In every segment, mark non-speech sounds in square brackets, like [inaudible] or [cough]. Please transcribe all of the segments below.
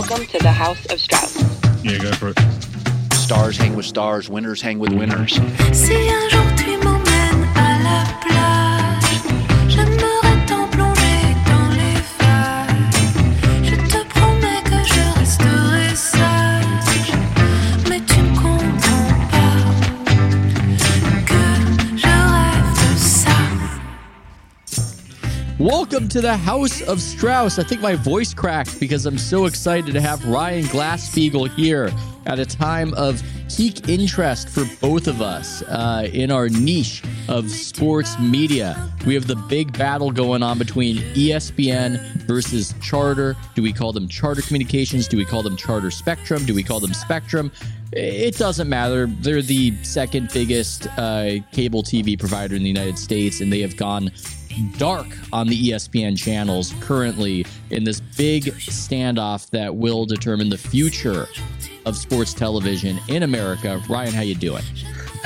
Welcome to the House of Strauss. Yeah, go for it. Stars hang with stars, winners hang with winners. Welcome to the House of Strauss. I think my voice cracked because I'm so excited to have Ryan Glasspiegel here at a time of peak interest for both of us uh, in our niche of sports media. We have the big battle going on between ESPN versus Charter. Do we call them Charter Communications? Do we call them Charter Spectrum? Do we call them Spectrum? It doesn't matter. They're the second biggest uh, cable TV provider in the United States, and they have gone dark on the ESPN channels currently in this big standoff that will determine the future of sports television in America. Ryan, how you doing?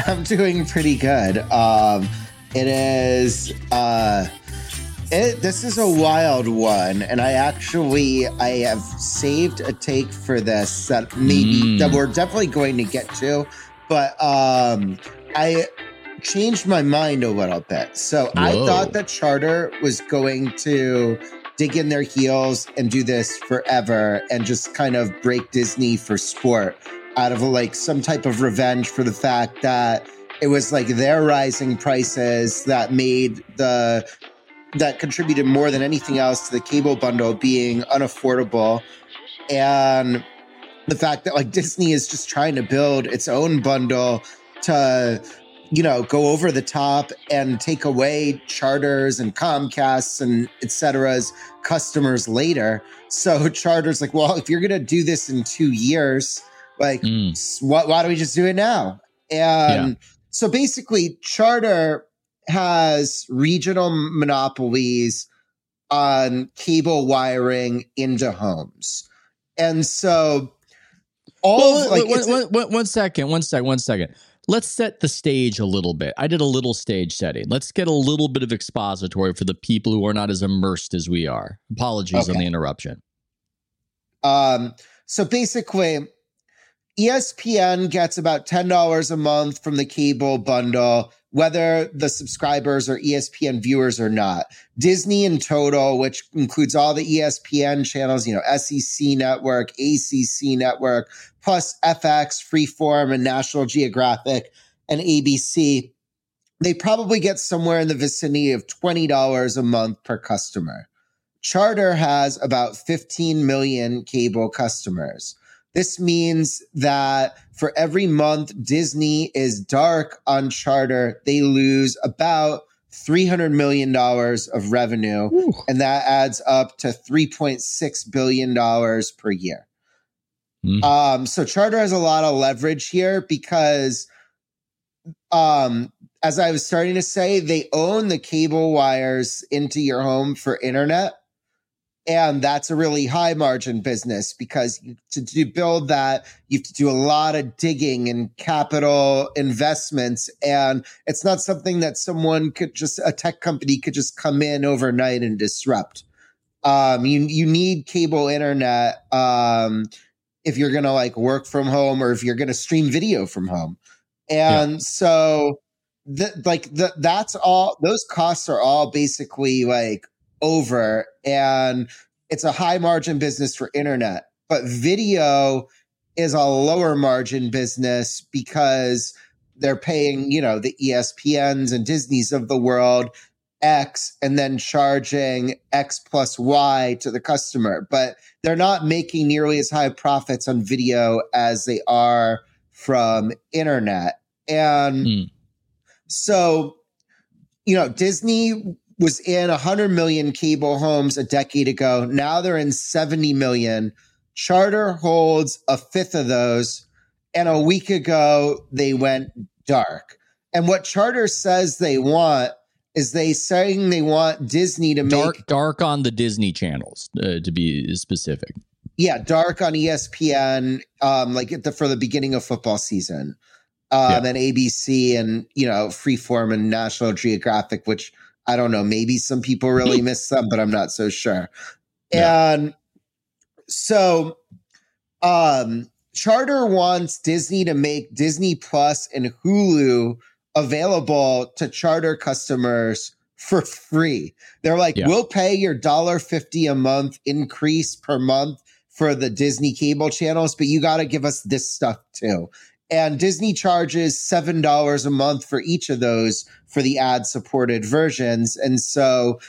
I'm doing pretty good. Um, it is. Uh, it, this is a wild one, and I actually I have saved a take for this that maybe Mm. that we're definitely going to get to, but um, I changed my mind a little bit. So I thought that Charter was going to dig in their heels and do this forever and just kind of break Disney for sport out of like some type of revenge for the fact that it was like their rising prices that made the that contributed more than anything else to the cable bundle being unaffordable and the fact that like Disney is just trying to build its own bundle to you know go over the top and take away charters and Comcasts and et cetera's customers later so [laughs] charters like well if you're gonna do this in two years like Mm. why, why don't we just do it now and so basically charter has regional monopolies on cable wiring into homes and so all Well, of, like one- one- one- one second, one second, one second. Let's set the stage a little bit. I did a little stage setting. Let's get a little bit of expository for the people who are not as immersed as we are. Apologies on the interruption. Um, so basically, ESPN gets about $10 a month from the cable bundle, whether the subscribers are ESPN viewers or not. Disney in total, which includes all the ESPN channels, you know, SEC Network, ACC Network, plus FX, Freeform, and National Geographic and ABC, they probably get somewhere in the vicinity of $20 a month per customer. Charter has about 15 million cable customers. This means that for every month Disney is dark on Charter, they lose about $300 million of revenue, and that adds up to $3.6 billion per year. Mhm. Um, so Charter has a lot of leverage here because, um, as I was starting to say, they own the cable wires into your home for internet. And that's a really high margin business because to, to build that, you have to do a lot of digging and capital investments. And it's not something that someone could just, a tech company could just come in overnight and disrupt. Um, you, you need cable internet. Um, if you're going to like work from home or if you're going to stream video from home. And so the, like the, that's all those costs are all basically like over and it's a high margin business for internet, but video is a lower margin business because they're paying, you know, the ESPNs and Disney's of the world X and then charging X plus Y to the customer. But they're not making nearly as high profits on video as they are from internet. And Mm. so, you know, Disney was in 100 million cable homes a decade ago. Now they're in 70 million. Charter holds a fifth of those. And a week ago, they went dark. And what Charter says they want is they saying they want Disney to make Dark, dark on the Disney channels, uh, to be specific. yeah, dark on ESPN, um, like at the for the beginning of football season, um, Yeah. and ABC and you know Freeform and National Geographic, which I don't know, maybe some people really miss them, but I'm not so sure. Yeah. And so um, Charter wants Disney to make Disney Plus and Hulu available to Charter customers for free. They're like, Yeah. we'll pay your dollar fifty a month increase per month for the Disney cable channels, but you got to give us this stuff too. And Disney charges seven dollars a month for each of those for the ad supported versions. And so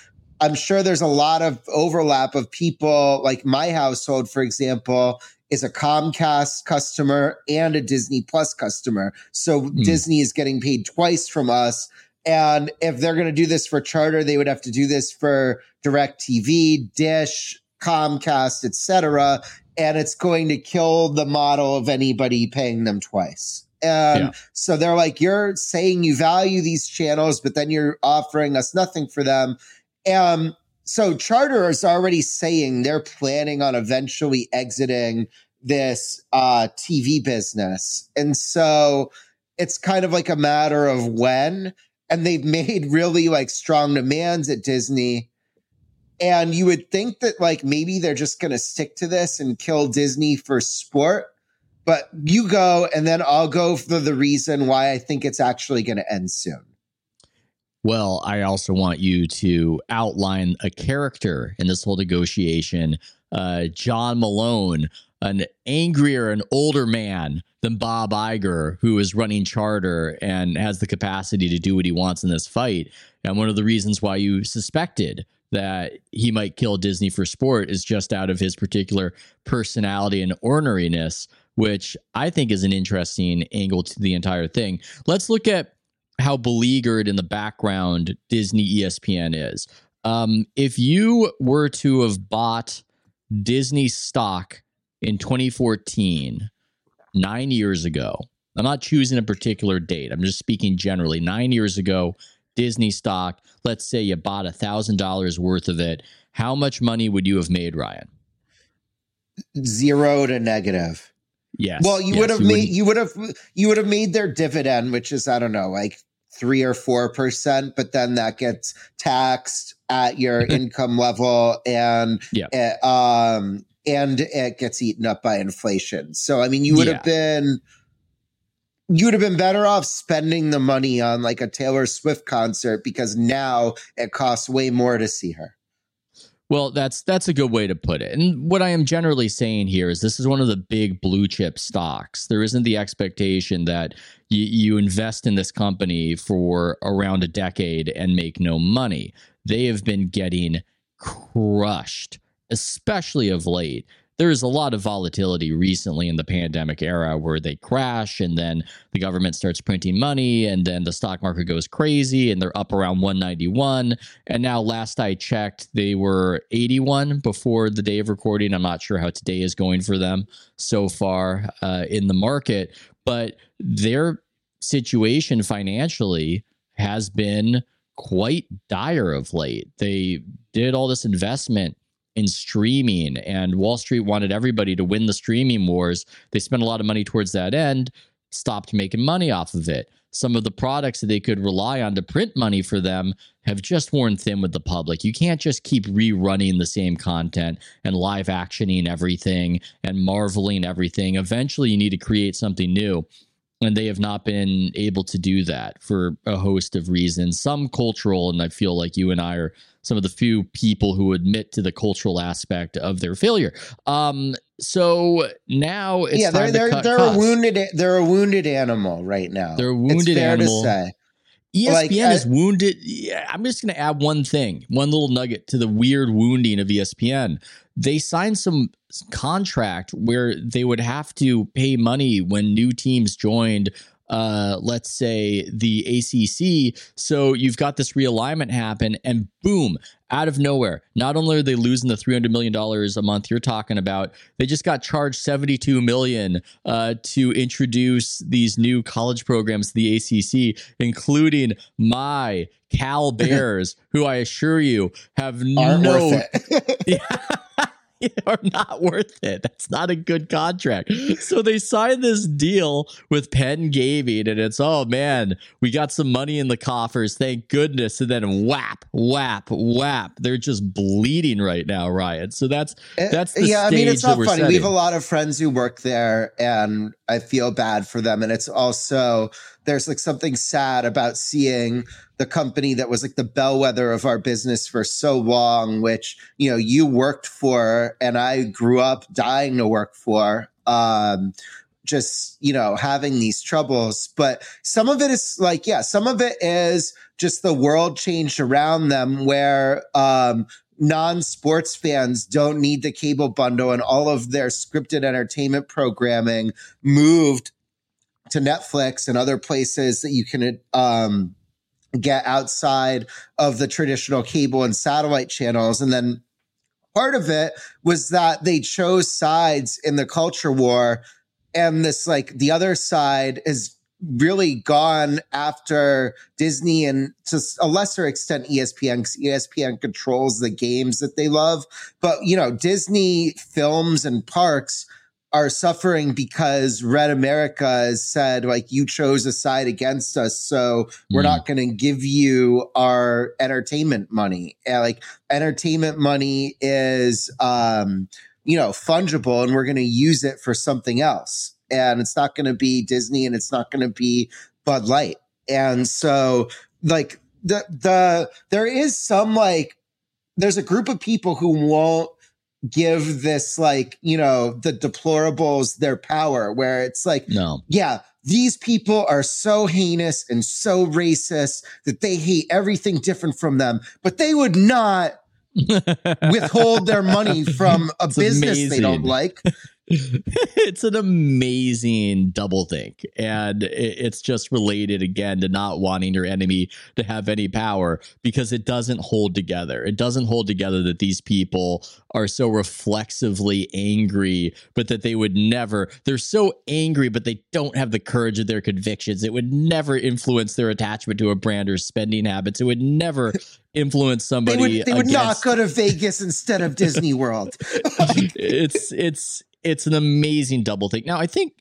I'm sure there's a lot of overlap of people like my household, for example, is a Comcast customer and a Disney Plus customer. So Disney is getting paid twice from us. And if they're going to do this for charter, they would have to do this for DirecTV, dish, Comcast, etc. And it's going to kill the model of anybody paying them twice. And Yeah. so they're like, you're saying you value these channels, but then you're offering us nothing for them. Um, so Charter is already saying they're planning on eventually exiting this uh, TV business. And so it's kind of like a matter of when. And they've [laughs] made really like strong demands at Disney. And you would think that like maybe they're just going to stick to this and kill Disney for sport. But you go, and then I'll go for the reason why I think it's actually going to end soon. Well, I also want you to outline a character in this whole negotiation. Uh, John Malone, an angrier and older man than Bob Iger, who is running charter and has the capacity to do what he wants in this fight. And one of the reasons why you suspected that he might kill Disney for sport is just out of his particular personality and orneriness, which I think is an interesting angle to the entire thing. Let's look at how beleaguered in the background Disney ESPN is. Um, if you were to have bought Disney stock in 2014, nine years ago, I'm not choosing a particular date. I'm just speaking generally. Nine years ago, Disney stock, let's say you bought a thousand dollars worth of it. How much money would you have made, Ryan? Zero to negative. Yes. Well, you yes, would have made you would have you would have made their dividend, which is I don't know, like three or four percent, but then that gets taxed at your [laughs] income level, and Yeah. it, um, and it gets eaten up by inflation. So I mean, you would Yeah. have been you would have been better off spending the money on like a Taylor Swift concert because now it costs way more to see her. Well, that's that's a good way to put it. And what I am generally saying here is this is one of the big blue chip stocks. There isn't the expectation that you, you invest in this company for around a decade and make no money. They have been getting crushed, especially of late. There is a lot of volatility recently in the pandemic era where they crash and then the government starts printing money and then the stock market goes crazy and they're up around 191 and now, last I checked, they were 81 before the day of recording. I'm not sure how today is going for them so far uh, in the market, but their situation financially has been quite dire of late. They did all this investment in streaming, and Wall Street wanted everybody to win the streaming wars. They spent a lot of money towards that end, stopped making money off of it. Some of the products that they could rely on to print money for them have just worn thin with the public. You can't just keep rerunning the same content and live actioning everything and marveling everything. Eventually, you need to create something new. And they have not been able to do that for a host of reasons, some cultural, and I feel like you and I are some of the few people who admit to the cultural aspect of their failure. Um, so now it's yeah, they're they're they're costs. a wounded they're a wounded animal right now. They're a It's wounded fair animal. To say. ESPN Like, is I- wounded. Yeah, I'm just going to add one thing, one little nugget to the weird wounding of ESPN. They signed some contract where they would have to pay money when new teams joined. Uh, let's say the ACC. So you've got this realignment happen, and boom, out of nowhere, not only are they losing the three hundred million dollars a month you're talking about, they just got charged seventy two million uh, to introduce these new college programs to the ACC, including my Cal [laughs] Bears, who I assure you have Aren't no it. [laughs] [laughs] [laughs] are not worth it. That's not a good contract. So they signed this deal with Penn Gaming, and it's oh man, we got some money in the coffers, thank goodness. And then whap, whap, whap. They're just bleeding right now, Ryan. So that's uh, that's the yeah. I mean, it's not funny. We have a lot of friends who work there, and I feel bad for them. And it's also there's like something sad about seeing the company that was like the bellwether of our business for so long, which you know you worked for, and I grew up dying to work for. Um, just you know having these troubles but some of it is like yeah some of it is just the world changed around them where um non-sports fans don't need the cable bundle and all of their scripted entertainment programming moved to Netflix and other places that you can um get outside of the traditional cable and satellite channels. And then part of it was that they chose sides in the culture war and this like the other side is really gone after Disney and to a lesser extent ESPN 'cause ESPN controls the games that they love. But you know Disney films and parks are suffering because Red America has said like you chose a side against us so we're Mm. not going to give you our entertainment money. And, like entertainment money is um you know fungible and we're going to use it for something else and it's not going to be disney and it's not going to be bud light and so like the the there is some like there's a group of people who won't give this like you know the deplorables their power where it's like No. yeah, these people are so heinous and so racist that they hate everything different from them, but they would not [laughs] withhold their money from a It's business they don't like. [laughs] it's an amazing double think and it's just related again to not wanting your enemy to have any power because it doesn't hold together. It doesn't hold together that these people are so reflexively angry but that they would never they're so angry but they don't have the courage of their convictions. It would never influence their attachment to a brand or spending habits. It would never [laughs] influence They somebody would, they would not go to Vegas instead of Disney World. [laughs] it's it's it's an amazing double take. Now I think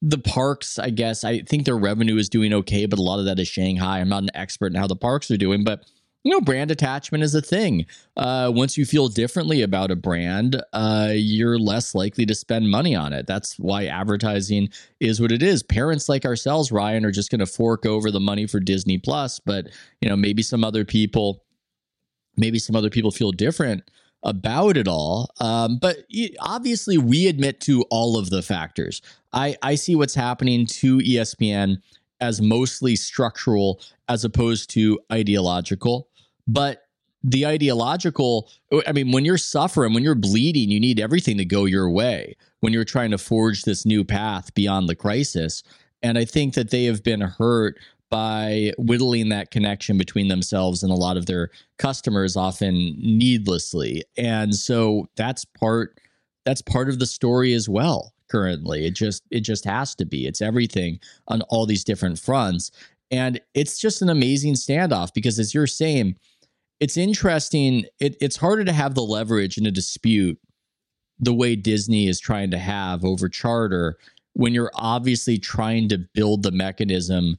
the parks, I guess, I think their revenue is doing okay, but a lot of that is Shanghai. I'm not an expert in how the parks are doing, but you know, brand attachment is a thing. Uh, once you feel differently about a brand, uh, you're less likely to spend money on it. That's why advertising is what it is. Parents like ourselves, Ryan, are just going to fork over the money for Disney Plus, but you know, maybe some other people, maybe some other people feel different about it all. Um, but obviously, we admit to all of the factors. I, I see what's happening to ESPN as mostly structural as opposed to ideological. But the ideological, I mean, when you're suffering, when you're bleeding, you need everything to go your way when you're trying to forge this new path beyond the crisis. And I think that they have been hurt by whittling that connection between themselves and a lot of their customers often needlessly. And so that's part that's part of the story as well currently. It just it just has to be. It's everything on all these different fronts. And it's just an amazing standoff because as you're saying it's interesting. It, it's harder to have the leverage in a dispute the way disney is trying to have over charter when you're obviously trying to build the mechanism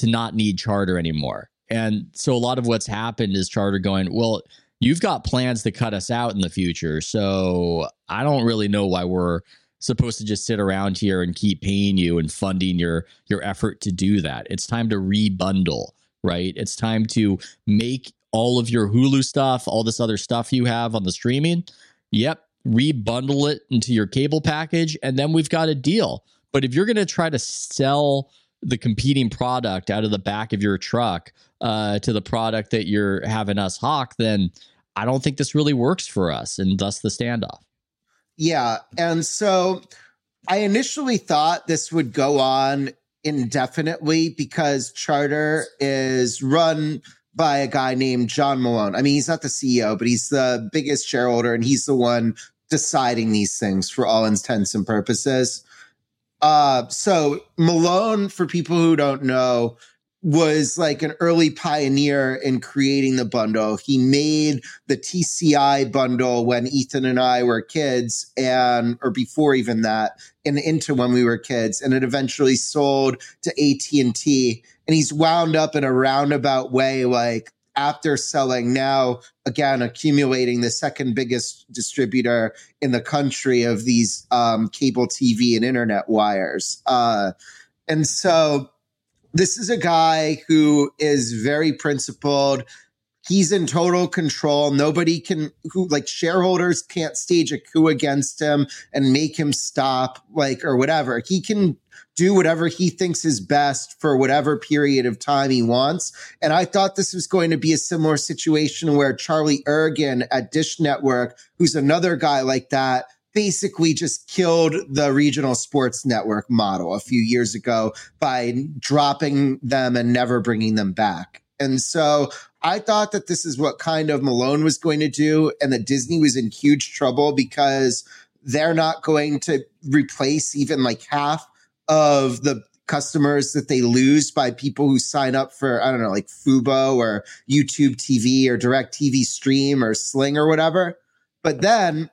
to not need charter anymore. And so a lot of what's happened is charter going, well, you've got plans to cut us out in the future. So I don't really know why we're supposed to just sit around here and keep paying you and funding your your effort to do that. It's time to rebundle, right? It's time to make all of your Hulu stuff, all this other stuff you have on the streaming. Yep, rebundle it into your cable package and then we've got a deal. But if you're going to try to sell the competing product out of the back of your truck uh, to the product that you're having us hawk, then I don't think this really works for us, and thus the standoff. Yeah. And so I initially thought this would go on indefinitely because Charter is run by a guy named John Malone. I mean, he's not the CEO, but he's the biggest shareholder and he's the one deciding these things for all intents and purposes. Uh, so Malone, for people who don't know, was like an early pioneer in creating the bundle. He made the TCI bundle when Ethan and I were kids and or before even that and into when we were kids and it eventually sold to AT&T and he's wound up in a roundabout way like after selling now again accumulating the second biggest distributor in the country of these um, cable TV and internet wires. Uh, and so this is a guy who is very principled. He's in total control. Nobody can who like shareholders can't stage a coup against him and make him stop, like or whatever. He can do whatever he thinks is best for whatever period of time he wants. And I thought this was going to be a similar situation where Charlie Ergen at Dish Network, who's another guy like that, basically just killed the regional sports network model a few years ago by dropping them and never bringing them back. And so I thought that this is what kind of Malone was going to do and that Disney was in huge trouble because they're not going to replace even like half of the customers that they lose by people who sign up for, I don't know, like Fubo or YouTube TV or DirecTV Stream or Sling or whatever. But then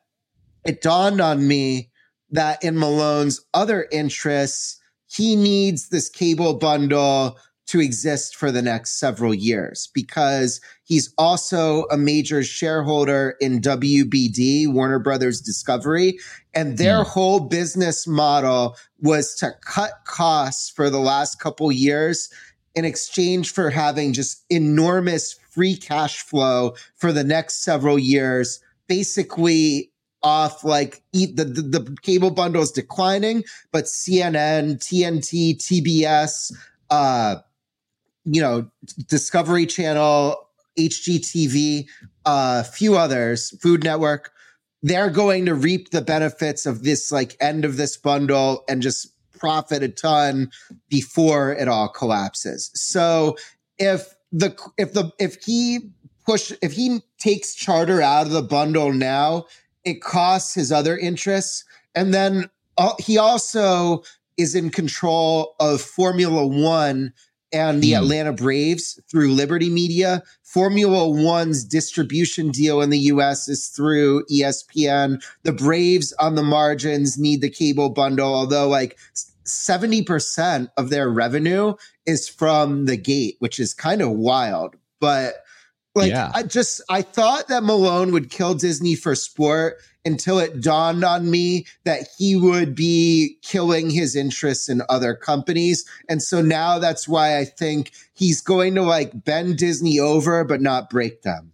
it dawned on me that in Malone's other interests, he needs this cable bundle to exist for the next several years because he's also a major shareholder in WBD, Warner Brothers Discovery. And their mm. whole business model was to cut costs for the last couple years in exchange for having just enormous free cash flow for the next several years, basically off like the, the, the cable bundle is declining, but CNN, TNT, TBS, uh, you know, Discovery Channel, HGTV, a uh, few others, Food Network, they're going to reap the benefits of this like end of this bundle and just profit a ton before it all collapses. So if the if the if he push if he takes charter out of the bundle now it costs his other interests. And then uh, he also is in control of Formula One and the mm. Atlanta Braves through Liberty Media. Formula One's distribution deal in the US is through ESPN. The Braves on the margins need the cable bundle, although like 70% of their revenue is from the gate, which is kind of wild. But like yeah. I just I thought that Malone would kill Disney for sport until it dawned on me that he would be killing his interests in other companies. And so now that's why I think he's going to like bend Disney over but not break them.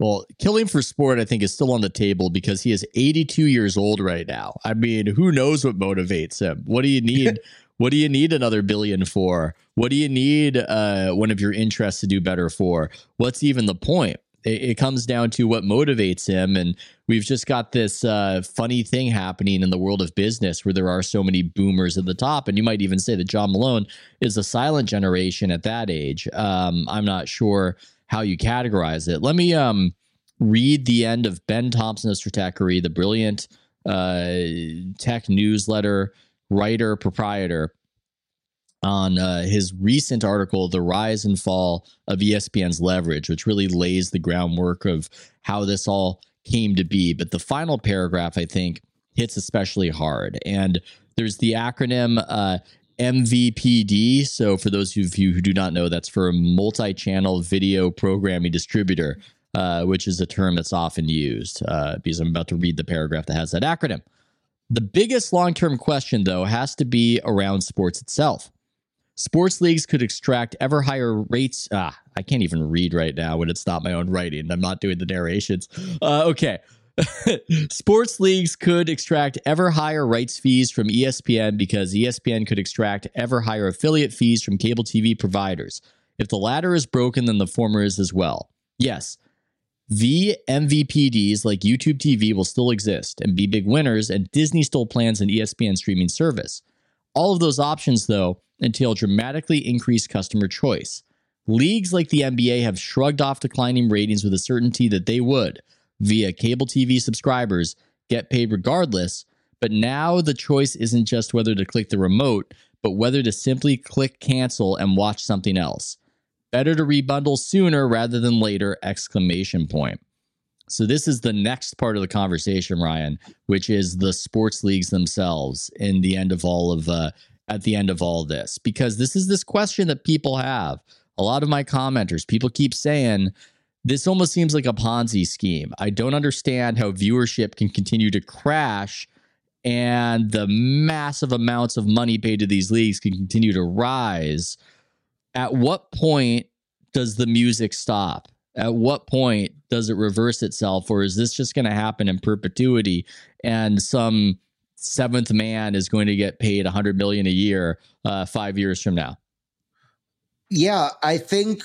Well, killing for sport, I think, is still on the table because he is 82 years old right now. I mean, who knows what motivates him? What do you need? [laughs] what do you need another billion for? What do you need uh, one of your interests to do better for? What's even the point? It, it comes down to what motivates him. And we've just got this uh, funny thing happening in the world of business where there are so many boomers at the top. And you might even say that John Malone is a silent generation at that age. Um, I'm not sure how you categorize it. Let me um, read the end of Ben Thompson of Stratechery, the brilliant uh, tech newsletter writer proprietor on uh, his recent article, The Rise and Fall of ESPN's Leverage, which really lays the groundwork of how this all came to be. But the final paragraph, I think, hits especially hard. And there's the acronym uh, MVPD. So, for those of you who do not know, that's for multi channel video programming distributor, uh, which is a term that's often used uh, because I'm about to read the paragraph that has that acronym. The biggest long term question, though, has to be around sports itself. Sports leagues could extract ever higher rates. Ah, I can't even read right now when it's not my own writing. I'm not doing the narrations. Uh, okay. [laughs] Sports leagues could extract ever higher rights fees from ESPN because ESPN could extract ever higher affiliate fees from cable TV providers. If the latter is broken, then the former is as well. Yes, V MVPDs like YouTube TV will still exist and be big winners, and Disney still plans an ESPN streaming service. All of those options, though, entail dramatically increased customer choice. Leagues like the NBA have shrugged off declining ratings with a certainty that they would, via cable TV subscribers, get paid regardless. But now the choice isn't just whether to click the remote, but whether to simply click cancel and watch something else. Better to rebundle sooner rather than later! Exclamation point. So this is the next part of the conversation, Ryan, which is the sports leagues themselves in the end of all of uh, at the end of all this, because this is this question that people have. A lot of my commenters, people keep saying this almost seems like a Ponzi scheme. I don't understand how viewership can continue to crash and the massive amounts of money paid to these leagues can continue to rise. At what point does the music stop? At what point does it reverse itself, or is this just going to happen in perpetuity? And some seventh man is going to get paid 100 million a year uh, five years from now. Yeah, I think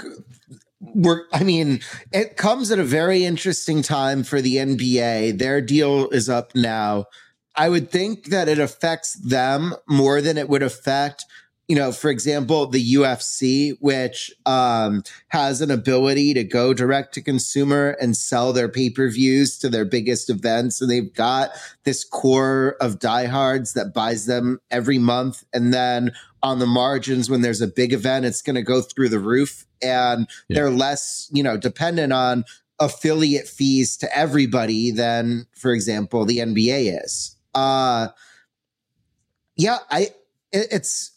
we're I mean, it comes at a very interesting time for the NBA. Their deal is up now. I would think that it affects them more than it would affect you know, for example, the UFC, which um, has an ability to go direct to consumer and sell their pay per views to their biggest events. And they've got this core of diehards that buys them every month. And then on the margins, when there's a big event, it's going to go through the roof. And yeah. they're less, you know, dependent on affiliate fees to everybody than, for example, the NBA is. Uh, yeah, I, it, it's,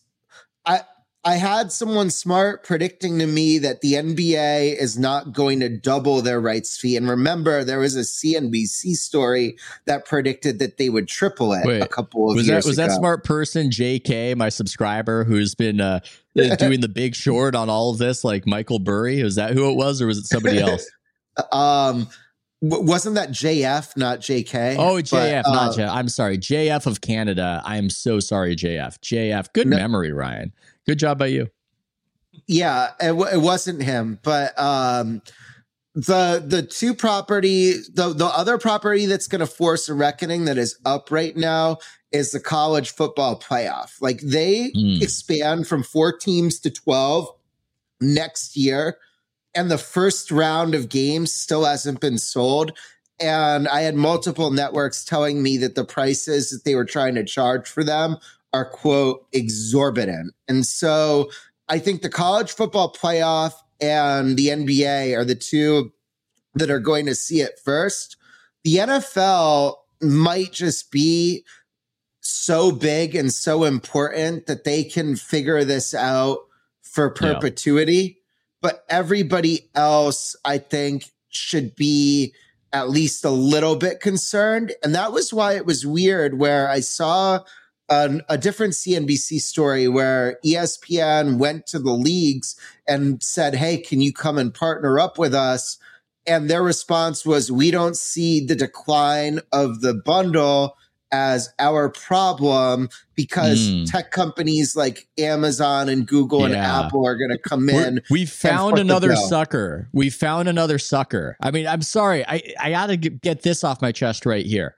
I had someone smart predicting to me that the NBA is not going to double their rights fee. And remember, there was a CNBC story that predicted that they would triple it Wait, a couple of was years that, was ago. that smart person, JK, my subscriber, who's been uh, [laughs] doing the big short on all of this, like Michael Burry? Was that who it was, or was it somebody [laughs] else? um, wasn't that JF, not JK? Oh, JF, but, uh, not JF. I'm sorry, JF of Canada. I'm so sorry, JF. JF. Good no, memory, Ryan. Good job by you. Yeah, it, it wasn't him, but um, the the two property, the the other property that's going to force a reckoning that is up right now is the college football playoff. Like they mm. expand from four teams to twelve next year and the first round of games still hasn't been sold. And I had multiple networks telling me that the prices that they were trying to charge for them are, quote, exorbitant. And so I think the college football playoff and the NBA are the two that are going to see it first. The NFL might just be so big and so important that they can figure this out for perpetuity but everybody else, I think, should be at least a little bit concerned. And that was why it was weird where I saw an, a different CNBC story where ESPN went to the leagues and said, Hey, can you come and partner up with us? And their response was, We don't see the decline of the bundle as our problem because mm. tech companies like Amazon and Google yeah. and Apple are going to come in. We found another sucker. We found another sucker. I mean, I'm sorry. I, I got to get this off my chest right here.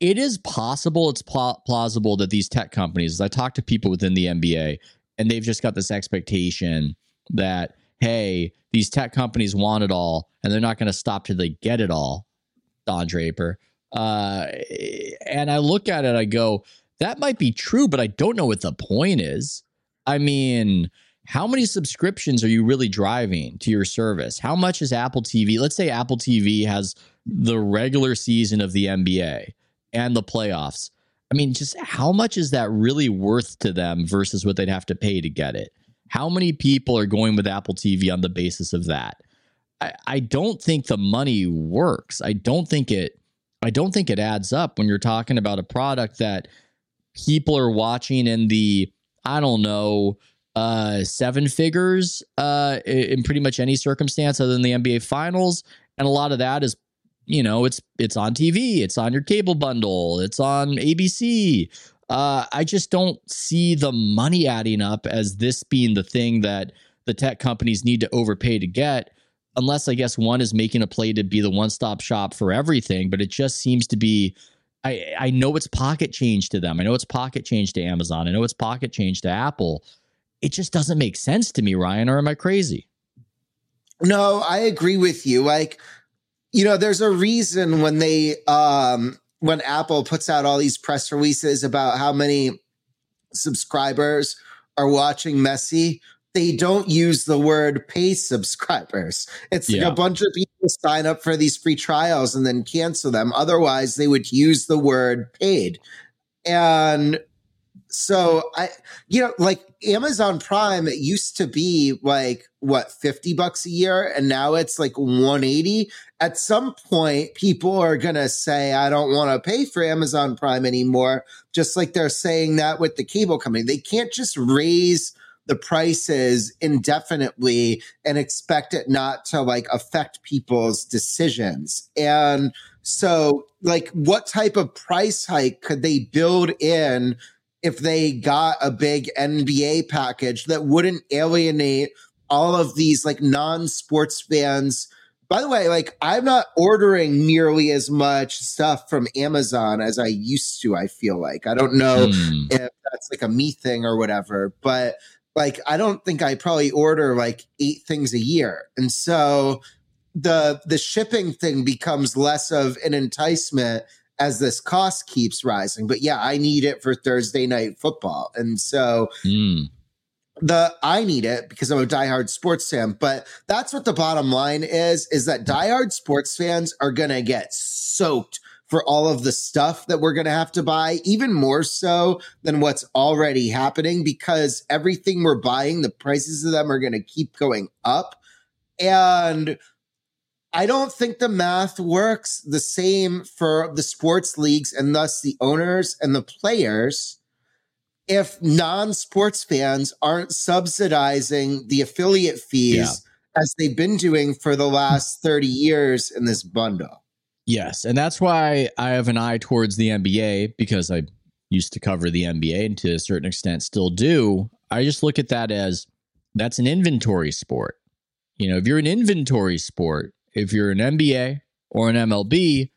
It is possible, it's pl- plausible that these tech companies, as I talk to people within the NBA, and they've just got this expectation that, hey, these tech companies want it all, and they're not going to stop till they get it all. Don Draper uh, and I look at it, I go, that might be true, but I don't know what the point is. I mean, how many subscriptions are you really driving to your service? How much is Apple TV? Let's say Apple TV has the regular season of the NBA and the playoffs. I mean, just how much is that really worth to them versus what they'd have to pay to get it? How many people are going with Apple TV on the basis of that? I, I don't think the money works. I don't think it I don't think it adds up when you're talking about a product that people are watching in the, I don't know, uh, seven figures uh, in pretty much any circumstance other than the NBA finals. And a lot of that is, you know, it's it's on TV, it's on your cable bundle, it's on ABC. Uh, I just don't see the money adding up as this being the thing that the tech companies need to overpay to get unless I guess one is making a play to be the one stop shop for everything, but it just seems to be. I, I know it's pocket change to them. I know it's pocket change to Amazon. I know it's pocket change to Apple. It just doesn't make sense to me, Ryan, or am I crazy? No, I agree with you. Like, you know, there's a reason when they um when Apple puts out all these press releases about how many subscribers are watching Messi, they don't use the word pay subscribers. It's like a bunch of people sign up for these free trials and then cancel them. Otherwise, they would use the word paid. And so I, you know, like Amazon Prime, it used to be like what, 50 bucks a year, and now it's like 180. At some point, people are going to say, I don't want to pay for Amazon Prime anymore, just like they're saying that with the cable company. They can't just raise the prices indefinitely and expect it not to like affect people's decisions. And so, like, what type of price hike could they build in if they got a big NBA package that wouldn't alienate all of these like non-sports fans? By the way, like I'm not ordering nearly as much stuff from Amazon as I used to, I feel like. I don't know Hmm. if that's like a me thing or whatever, but like I don't think I probably order like eight things a year. And so the the shipping thing becomes less of an enticement as this cost keeps rising. But yeah, I need it for Thursday night football. And so Hmm. the I need it because I'm a diehard sports fan. But that's what the bottom line is: is that diehard sports fans are gonna get soaked for all of the stuff that we're gonna have to buy, even more so than what's already happening, because everything we're buying, the prices of them are gonna keep going up. And I don't think the math works the same for the sports leagues and thus the owners and the players if non-sports fans aren't subsidizing the affiliate fees Yeah. as they've been doing for the last 30 years in this bundle. Yes, and that's why I have an eye towards the NBA because I used to cover the NBA and to a certain extent still do. I just look at that as that's an inventory sport. You know, if you're an inventory sport, if you're an NBA or an MLB,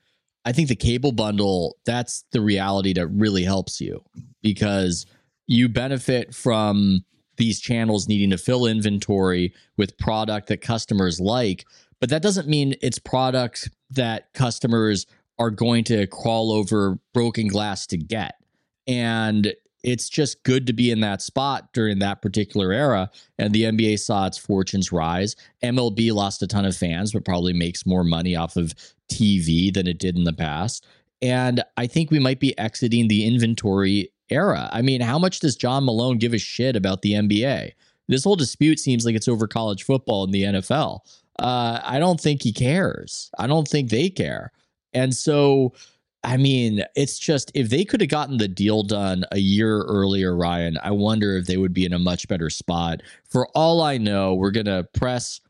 I think the cable bundle that's the reality that really helps you because you benefit from these channels needing to fill inventory with product that customers like but that doesn't mean it's product that customers are going to crawl over broken glass to get. And it's just good to be in that spot during that particular era. And the NBA saw its fortunes rise. MLB lost a ton of fans, but probably makes more money off of TV than it did in the past. And I think we might be exiting the inventory era. I mean, how much does John Malone give a shit about the NBA? This whole dispute seems like it's over college football and the NFL uh, I don't think he cares. I don't think they care. And so, I mean, it's just if they could have gotten the deal done a year earlier, Ryan, I wonder if they would be in a much better spot. For all I know, we're going to press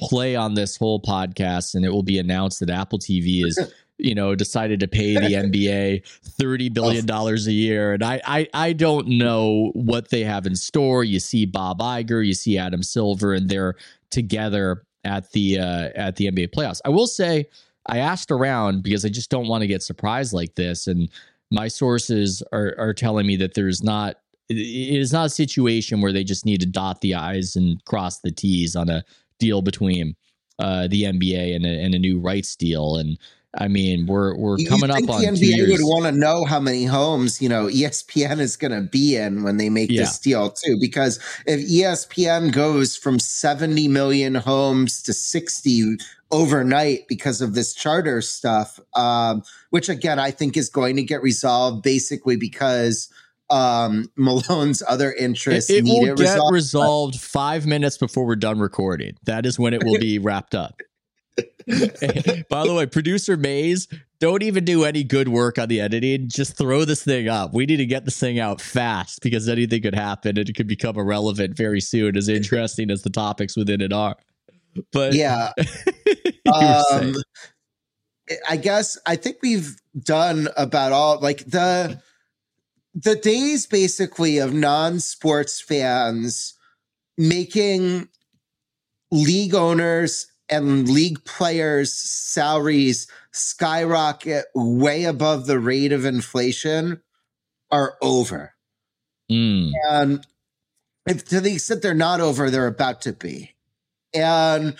play on this whole podcast and it will be announced that Apple TV is. You know, decided to pay the [laughs] NBA thirty billion dollars a year, and I, I, I don't know what they have in store. You see Bob Iger, you see Adam Silver, and they're together at the uh, at the NBA playoffs. I will say I asked around because I just don't want to get surprised like this, and my sources are are telling me that there's not it is not a situation where they just need to dot the i's and cross the t's on a deal between uh, the NBA and a, and a new rights deal. And I mean, we're we're You coming up on the NBA would want to know how many homes you know ESPN is going to be in when they make Yeah. this deal too? Because if ESPN goes from seventy million homes to sixty overnight because of this charter stuff, um, which again I think is going to get resolved basically because um, [laughs] Malone's other interests it, it need will it get resolved. resolved five minutes before we're done recording. That is when it will be wrapped up. [laughs] By the way, producer Mays, don't even do any good work on the editing. Just throw this thing up. We need to get this thing out fast because anything could happen and it could become irrelevant very soon, as interesting as the topics within it are. But yeah. [laughs] [laughs] you were saying. um i guess i think we've done about all like the the days basically of non-sports fans making league owners and league players salaries skyrocket way above the rate of inflation are over Mm, and if to the extent they're not over, they're about to be. And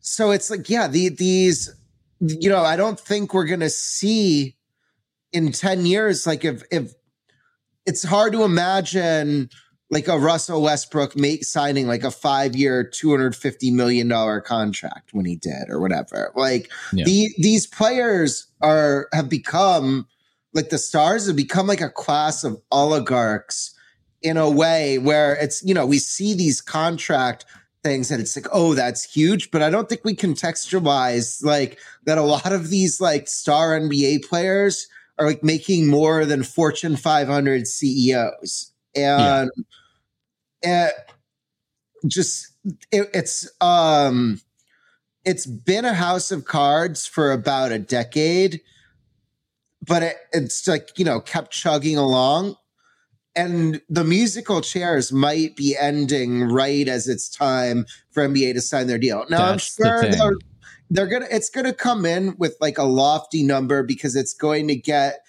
so it's like, yeah, the, these, you know, I don't think we're gonna see in 10 years, like if if it's hard to imagine like a Russell Westbrook make signing like a five year, two hundred fifty million dollar contract when he did or whatever. Like Yeah. the these players are have become like the stars have become like a class of oligarchs in a way where it's you know we see these contract things and it's like oh that's huge but i don't think we contextualize like that a lot of these like star nba players are like making more than fortune 500 ceos and it just it, it's um it's been a house of cards for about a decade but it, it's like you know kept chugging along and the musical chairs might be ending right as it's time for NBA to sign their deal. Now That's I'm sure thing. they're, they're gonna it's gonna come in with like a lofty number because it's going to get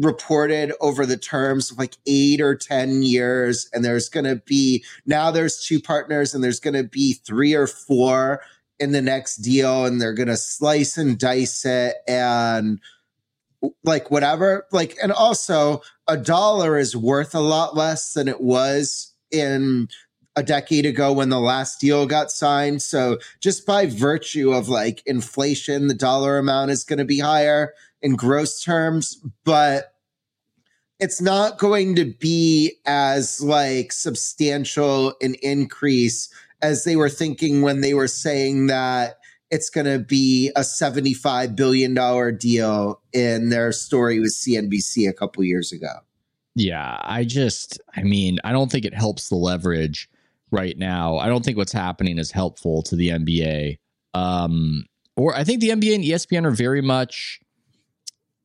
reported over the terms of like eight or ten years, and there's gonna be now there's two partners and there's gonna be three or four in the next deal, and they're gonna slice and dice it and like whatever. Like and also a dollar is worth a lot less than it was in a decade ago when the last deal got signed. So just by virtue of like inflation the dollar amount is going to be higher in gross terms but it's not going to be as like substantial an increase as they were thinking when they were saying that it's going to be a $75 billion deal in their story with CNBC a couple years ago. Yeah, I just, I mean, I don't think it helps the leverage right now. I don't think what's happening is helpful to the NBA. Um, or I think the NBA and ESPN are very much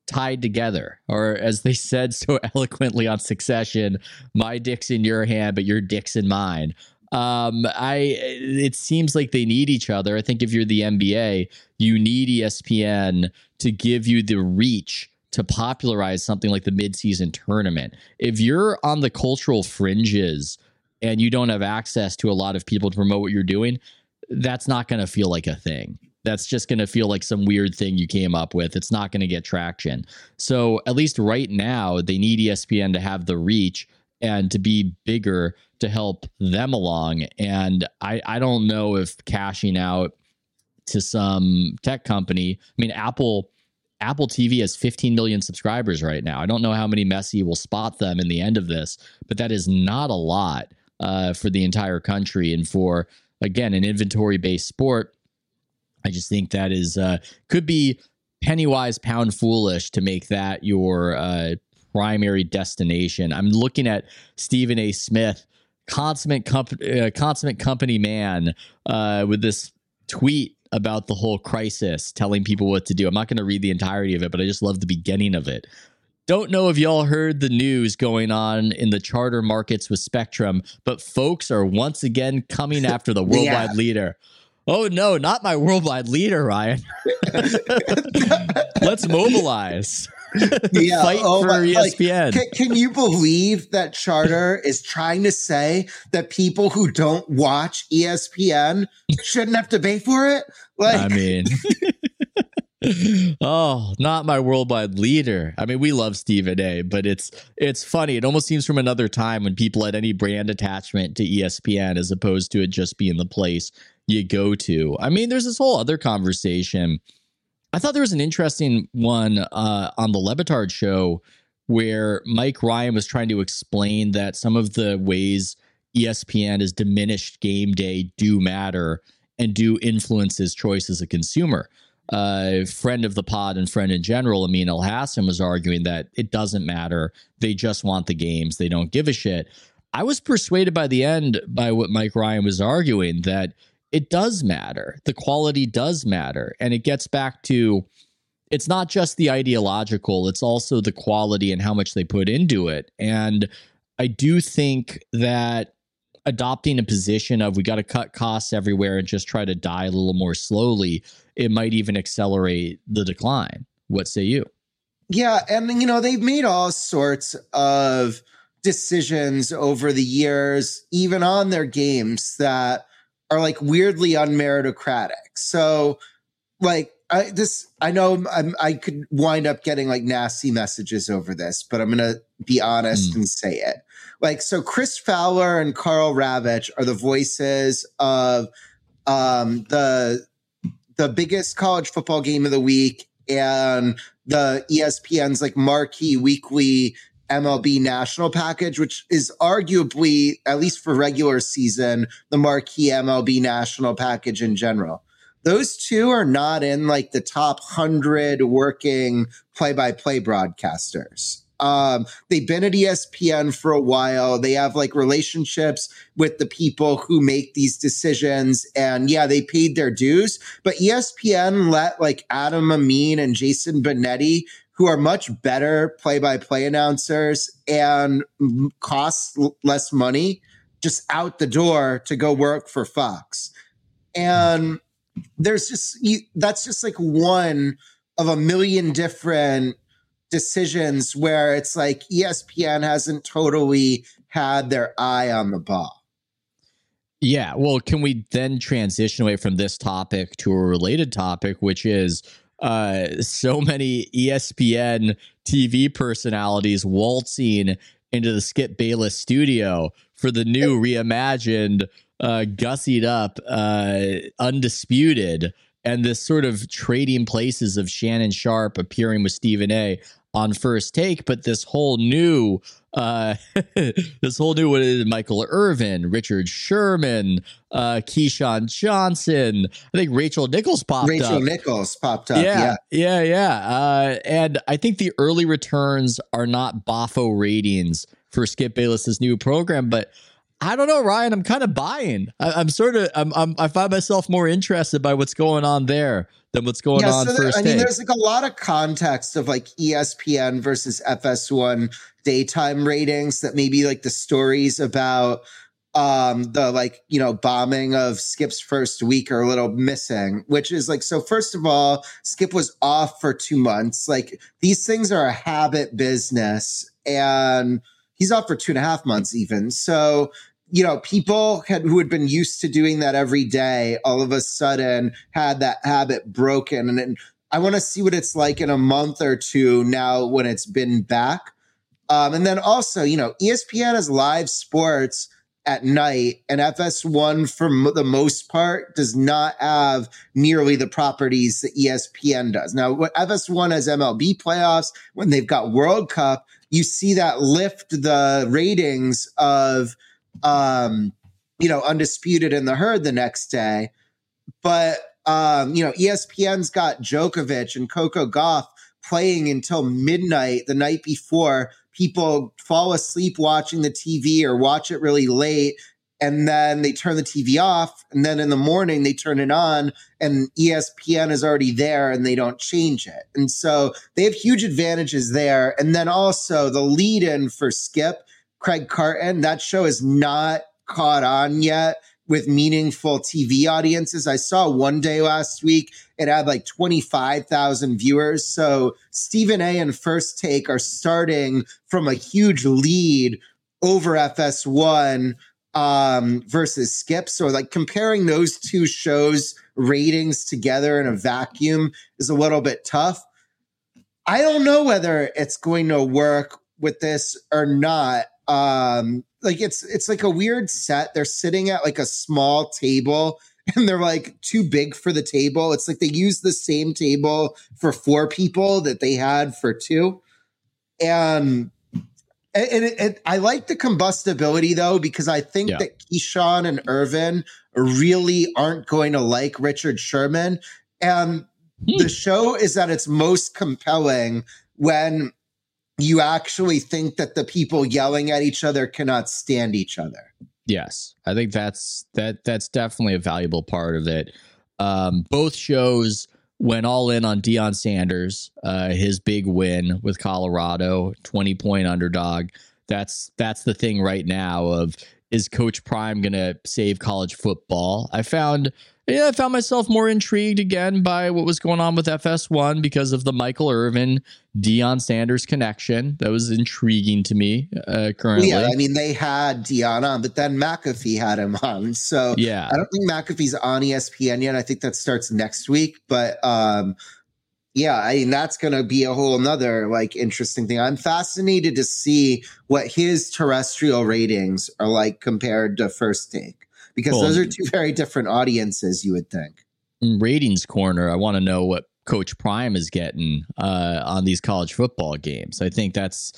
tied together, or as they said so [laughs] eloquently on Succession, my dick's in your hand, but your dick's in mine. Um, I it seems like they need each other. I think if you're the NBA, you need ESPN to give you the reach to popularize something like the midseason tournament. If you're on the cultural fringes and you don't have access to a lot of people to promote what you're doing, that's not going to feel like a thing. That's just going to feel like some weird thing you came up with. It's not going to get traction. So, at least right now, they need ESPN to have the reach and to be bigger to help them along. And I, I don't know if cashing out to some tech company, I mean, Apple. Apple TV has 15 million subscribers right now. I don't know how many Messi will spot them in the end of this, but that is not a lot uh, for the entire country. And for, again, an inventory based sport, I just think that is uh, could be penny wise, pound foolish to make that your uh, primary destination. I'm looking at Stephen A. Smith, consummate, comp- uh, consummate company man, uh, with this tweet about the whole crisis, telling people what to do. I'm not going to read the entirety of it, but I just love the beginning of it. Don't know if y'all heard the news going on in the charter markets with Spectrum, but folks are once again coming [laughs] after the worldwide Yeah. leader. Oh no, not my worldwide leader, Ryan. [laughs] Let's mobilize. [laughs] Yeah, Fight oh for my- like, ESPN. Can, can you believe that Charter is trying to say that people who don't watch ESPN shouldn't have to pay for it? Like, I mean, [laughs] oh, not my worldwide leader. I mean, we love Stephen A, but it's it's funny. It almost seems from another time when people had any brand attachment to ESPN as opposed to it just being the place you go to. I mean, there's this whole other conversation. I thought there was an interesting one uh, on the Le Batard show where Mike Ryan was trying to explain that some of the ways ESPN has diminished game day do matter and do influence his choice as a consumer. Uh, friend of the pod and friend in general, Amin Elhassan, was arguing that it doesn't matter. They just want the games. They don't give a shit. I was persuaded by the end by what Mike Ryan was arguing that it does matter. The quality does matter. And it gets back to it's not just the ideological, it's also the quality and how much they put into it. And I do think that adopting a position of we got to cut costs everywhere and just try to die a little more slowly, it might even accelerate the decline. What say you? Yeah, and you know they've made all sorts of decisions over the years, even on their games that are like weirdly unmeritocratic. So, like I this I know I'm, I could wind up getting like nasty messages over this, but I'm gonna be honest Mm. and say it. Like so, Chris Fowler and Karl Ravech are the voices of um, the the biggest college football game of the week and the ESPN's like marquee weekly MLB national package, which is arguably, at least for regular season, the marquee MLB national package in general. Those two are not in like the top hundred working play by play broadcasters. Um, they've been at ESPN for a while. They have like relationships with the people who make these decisions. And yeah, they paid their dues, but ESPN let like Adam Amin and Jason Benetti, who are much better play by play announcers and cost l- less money, just out the door to go work for Fox. And there's just, you, that's just like one of a million different decisions where it's like ESPN hasn't totally had their eye on the ball. Yeah. Well, can we then transition away from this topic to a related topic, which is uh, so many ESPN TV personalities waltzing into the Skip Bayless studio for the new reimagined, uh, gussied up, uh, undisputed, and this sort of trading places of Shannon Sharpe appearing with Stephen A. on first take, but this whole new uh [laughs] this whole new one it, Michael Irvin, Richard Sherman, uh Keyshawn Johnson, I think Rachel Nichols popped Rachel up. Rachel Nichols popped up. yeah, Yeah. yeah, yeah. Uh, and I think the early returns are not boffo ratings for Skip Bayless's new program, but I don't know, Ryan. I'm kind of buying. I, I'm sort of. I'm, I'm. I find myself more interested by what's going on there than what's going Yeah, on so there- first I mean, there's like a lot of context of like ESPN versus FS1 daytime ratings that maybe like the stories about um the like you know bombing of skip's first week are a little missing which is like so first of all skip was off for two months like these things are a habit business and he's off for two and a half months even. So you know people had who had been used to doing that every day all of a sudden had that habit broken. And, and i want to see what it's like in a month or two now when it's been back. Um, and then also you know espn has live sports at night and fs1 for m- the most part does not have nearly the properties that espn does. Now what fs1 has mlb playoffs when they've got world cup you see that lift the ratings of um you know undisputed in the herd the next day. But um you know espn's got Djokovic and Coco Gauff playing until midnight the night before. People fall asleep watching the tv or watch it really late and then they turn the tv off and then in the morning they turn it on and espn is already there and they don't change it and so they have huge advantages there and then also the lead in for skip Craig Carton. That show is not caught on yet with meaningful TV audiences. I saw one day last week, it had like 25,000 viewers. So Stephen A and First Take are starting from a huge lead over FS1 um, versus Skip. So, like, comparing those two shows' ratings together in a vacuum is a little bit tough. I don't know whether it's going to work with this or not. Um, like it's it's like a weird set. They're sitting at like a small table [laughs] and they're like too big for the table. It's like they use the same table for four people that they had for two. And and it, it, I like the combustibility though because I think Yeah. that Keyshawn and Irvin really aren't going to like Richard Sherman. And the show is at its most compelling when you actually think that the people yelling at each other cannot stand each other. Yes, I think that's that that's definitely a valuable part of it. Um, both shows went all in on Deion Sanders, uh, his big win with Colorado, twenty point underdog. That's that's the thing right now. Of is Coach Prime going to save college football? I found yeah, I found myself more intrigued again by what was going on with FS1 because of the Michael Irvin Deion Sanders connection. That was intriguing to me uh, currently. Yeah, I mean they had Deion on, but then McAfee had him on. So yeah, I don't think McAfee's on ESPN yet. I think that starts next week. But um, yeah, I mean that's going to be a whole nother like interesting thing. I'm fascinated to see what his terrestrial ratings are like compared to First Take because Cool. those are two very different audiences. You would think. in ratings corner, I want to know what Coach Prime is getting uh, on these college football games. I think that's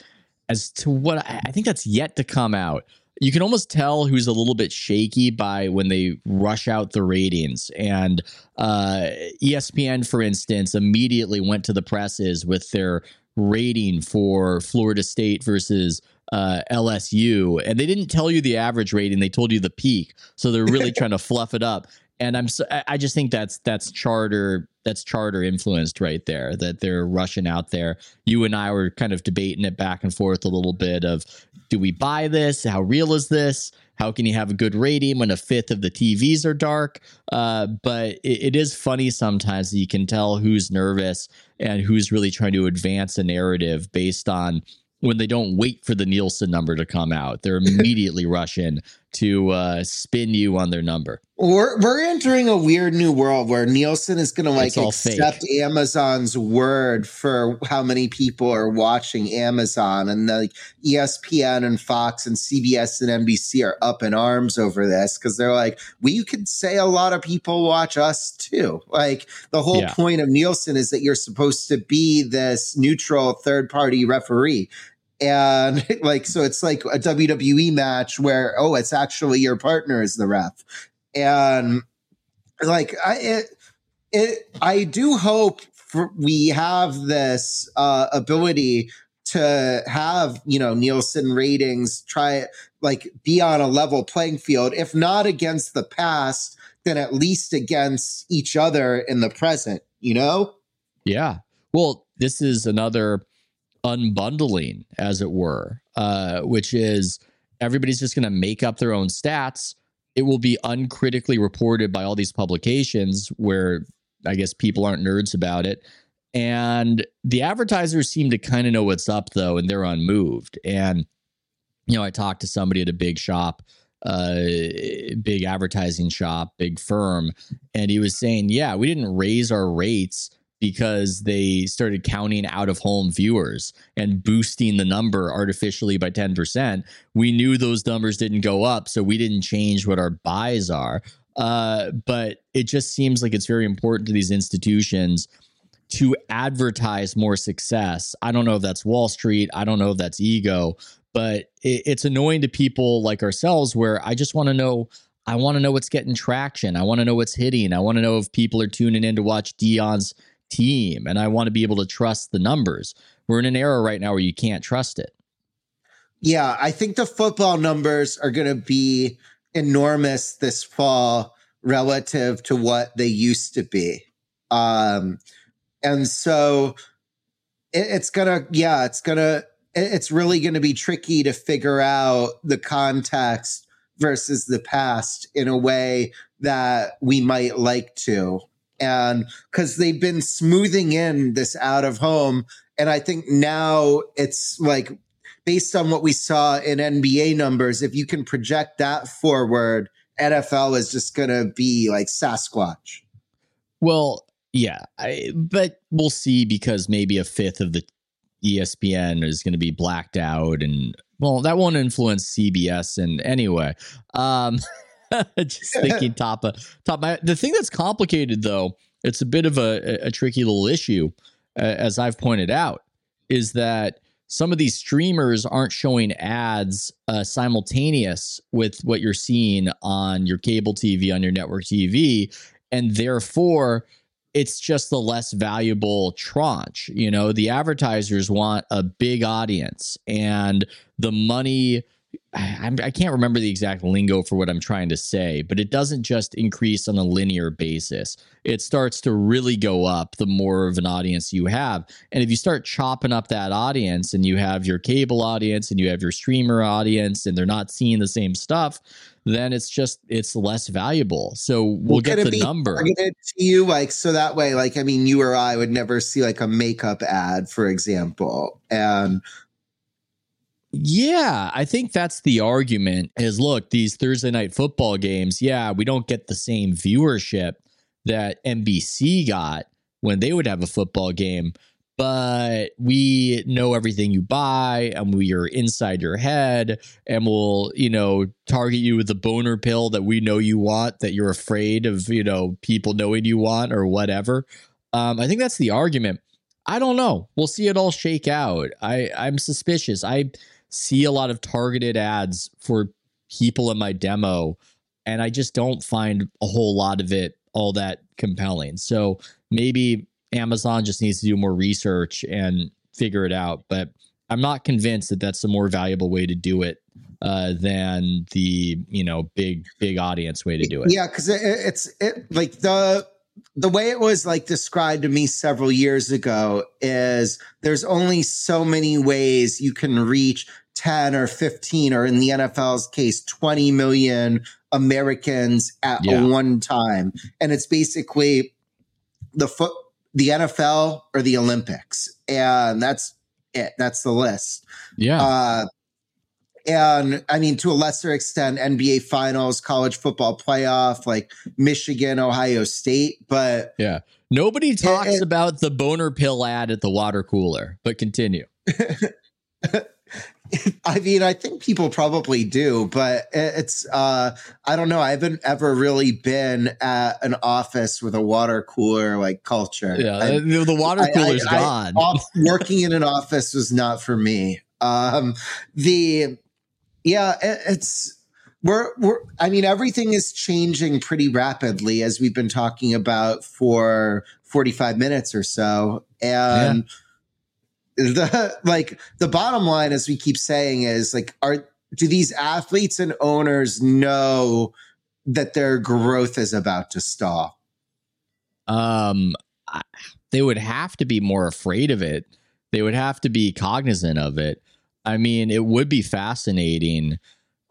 as to what I I think that's yet to come out. You can almost tell who's a little bit shaky by when they rush out the ratings. And uh, ESPN, for instance, immediately went to the presses with their rating for Florida State versus uh, LSU, and they didn't tell you the average rating; they told you the peak. So they're really [laughs] trying to fluff it up. And I'm so, I I just think that's that's charter that's charter influenced right there. That they're rushing out there. You and I were kind of debating it back and forth a little bit of, do we buy this? How real is this? How can you have a good rating when a fifth of the TVs are dark? Uh, but it, it is funny sometimes that you can tell who's nervous and who's really trying to advance a narrative based on when they don't wait for the Nielsen number to come out. They're [laughs] immediately rushing to uh, spin you on their number. We're we're entering a weird new world where Nielsen is going to like all fake. accept Amazon's word for how many people are watching Amazon, and like ESPN and Fox and CBS and NBC are up in arms over this because they're like, we could say a lot of people watch us too. Like the whole Yeah. point of Nielsen is that you're supposed to be this neutral third party referee. And [laughs] like, so it's like a WWE match where, oh, it's actually your partner is the ref and like I it, it I do hope for, we have this uh, ability to have you know Nielsen ratings try like be on a level playing field if not against the past then at least against each other in the present you know Yeah. Well, this is another unbundling, as it were, uh, which is everybody's just going to make up their own stats. It will be uncritically reported by all these publications where I guess people aren't nerds about it. And the advertisers seem to kind of know what's up, though, and they're unmoved. And, you know, I talked to somebody at a big shop, uh, big advertising shop, big firm, and he was saying, yeah, we didn't raise our rates because they started counting out of home viewers and boosting the number artificially by 10%. We knew those numbers didn't go up, so we didn't change what our buys are. Uh, but it just seems like it's very important to these institutions to advertise more success. I don't know if that's Wall Street, I don't know if that's ego, but it, it's annoying to people like ourselves where I just want to know I want to know what's getting traction. I want to know what's hitting. I want to know if people are tuning in to watch Deion's team and I want to be able to trust the numbers. We're in an era right now where you can't trust it. Yeah, I think the football numbers are going to be enormous this fall relative to what they used to be. Um, and so it, it's going to, yeah, it's going to, it's really going to be tricky to figure out the context versus the past in a way that we might like to. And because they've been smoothing in this out of home. And I think now it's like based on what we saw in NBA numbers, if you can project that forward, NFL is just going to be like Sasquatch. Well, yeah, I, but we'll see because maybe a fifth of the ESPN is going to be blacked out, and well, that won't influence CBS. And anyway, um, [laughs] [laughs] just thinking [laughs] top of top. My, the thing that's complicated, though, it's a bit of a, a tricky little issue, uh, as I've pointed out, is that some of these streamers aren't showing ads uh, simultaneous with what you're seeing on your cable TV, on your network TV, and therefore it's just the less valuable tranche. You know, the advertisers want a big audience, and the money I, I can't remember the exact lingo for what I'm trying to say, but it doesn't just increase on a linear basis. It starts to really go up the more of an audience you have. And if you start chopping up that audience and you have your cable audience and you have your streamer audience and they're not seeing the same stuff, then it's just it's less valuable. So we'll, Well, get the be number. to you like so that way like i mean you or i would never see like a makeup ad for example and Yeah, I think that's the argument is look, these Thursday night football games, yeah, we don't get the same viewership that NBC got when they would have a football game, but we know everything you buy and we are inside your head and we'll, you know, target you with the boner pill that we know you want, that you're afraid of, you know, people knowing you want or whatever. Um, I think that's the argument. I don't know. We'll see it all shake out. I, I'm suspicious. I see a lot of targeted ads for people in my demo, and I just don't find a whole lot of it all that compelling. So maybe Amazon just needs to do more research and figure it out. But I'm not convinced that that's a more valuable way to do it uh, than the you know big big audience way to do it. yeah because it, it's it like the the way it was like described to me several years ago is there's only so many ways you can reach 10 or 15 or in the NFL's case 20 million Americans at Yeah. one time. And it's basically the foot the NFL or the Olympics. And that's it. That's the list. Yeah, uh, and I mean, to a lesser extent, NBA Finals, college football playoff, like Michigan, Ohio State. But yeah. Nobody talks it- about the boner pill ad at the water cooler, but continue. [laughs] I mean, I think people probably do, but it's, uh, I don't know. I haven't ever really been at an office with a water cooler like culture. Yeah, I- the, water I- I- cooler's I- gone. working in an office was not for me. Um, the yeah, it, it's we're we're. I mean, everything is changing pretty rapidly as we've been talking about for forty five minutes or so, and the like the bottom line, as we keep saying, is like, are do these athletes and owners know that their growth is about to stall? um they would have to be more afraid of it they would have to be cognizant of it i mean it would be fascinating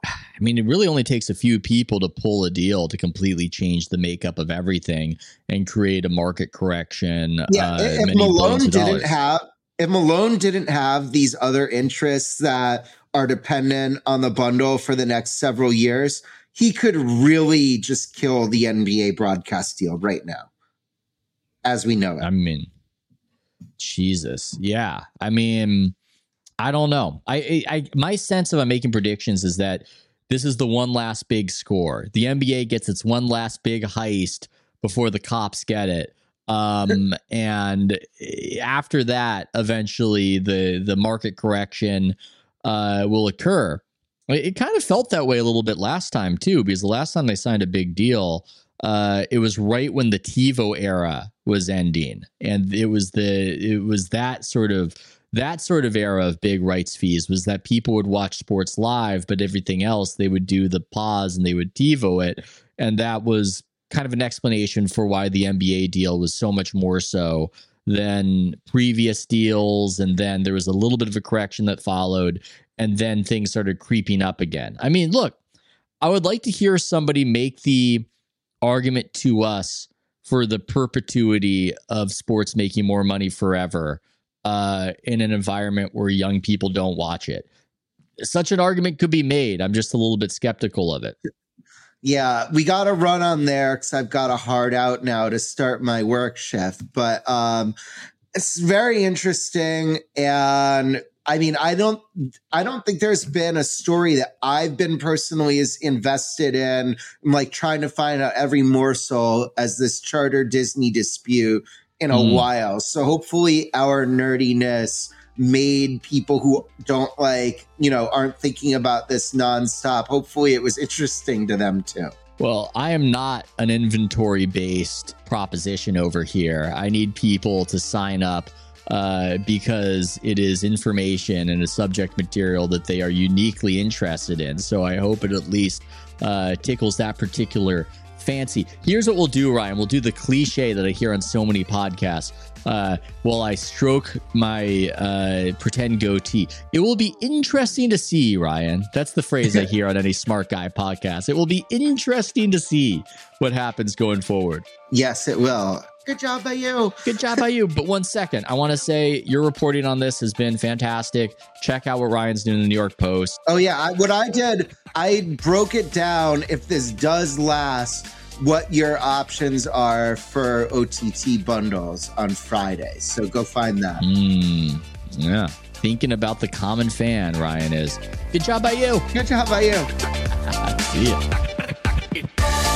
i mean it really only takes a few people to pull a deal to completely change the makeup of everything and create a market correction Yeah, uh, if Malone didn't dollars. have if Malone didn't have these other interests that are dependent on the bundle for the next several years, he could really just kill the NBA broadcast deal right now, as we know it. I mean, Jesus, yeah. I mean, I don't know. I, I, I, my sense of I'm making predictions is that this is the one last big score. The NBA gets its one last big heist before the cops get it. Um, [laughs] and after that, eventually the the market correction uh, will occur. It, it kind of felt that way a little bit last time too, because the last time they signed a big deal, uh, it was right when the TiVo era was ending, and it was the it was that sort of that sort of era of big rights fees was that people would watch sports live, but everything else they would do the pause and they would TiVo it, and that was kind of an explanation for why the NBA deal was so much more so than previous deals, and then there was a little bit of a correction that followed, and then things started creeping up again. I mean, look, I would like to hear somebody make the argument to us for the perpetuity of sports making more money forever uh, in an environment where young people don't watch it. Such an argument could be made. I'm just a little bit skeptical of it. Yeah, we got to run on there because I've got a hard out now to start my work shift. But um, it's very interesting, and I mean, I don't, I don't think there's been a story that I've been personally as invested in, like trying to find out every morsel as this Charter Disney dispute in a Mm. while. So hopefully, our nerdiness made people who don't like, you know, aren't thinking about this nonstop. Hopefully, it was interesting to them too. Well, I am not an inventory based proposition over here. I need people to sign up uh, because it is information and a subject material that they are uniquely interested in. So I hope it at least uh, tickles that particular fancy. Here's what we'll do, Ryan. We'll do the cliche that I hear on so many podcasts. Uh, while I stroke my uh, pretend goatee, it will be interesting to see, Ryan. That's the phrase I hear on any smart guy podcast. It will be interesting to see what happens going forward. Yes, it will. Good job by you. Good job by you. But one second, I want to say your reporting on this has been fantastic. Check out what Ryan's doing in the New York Post. Oh yeah, I, what I did, I broke it down. If this does last, what your options are for OTT bundles on Fridays. So go find that. Mm, yeah. Thinking about the common fan, Ryan is. Good job by you. Good job by you. [laughs] See ya. [laughs]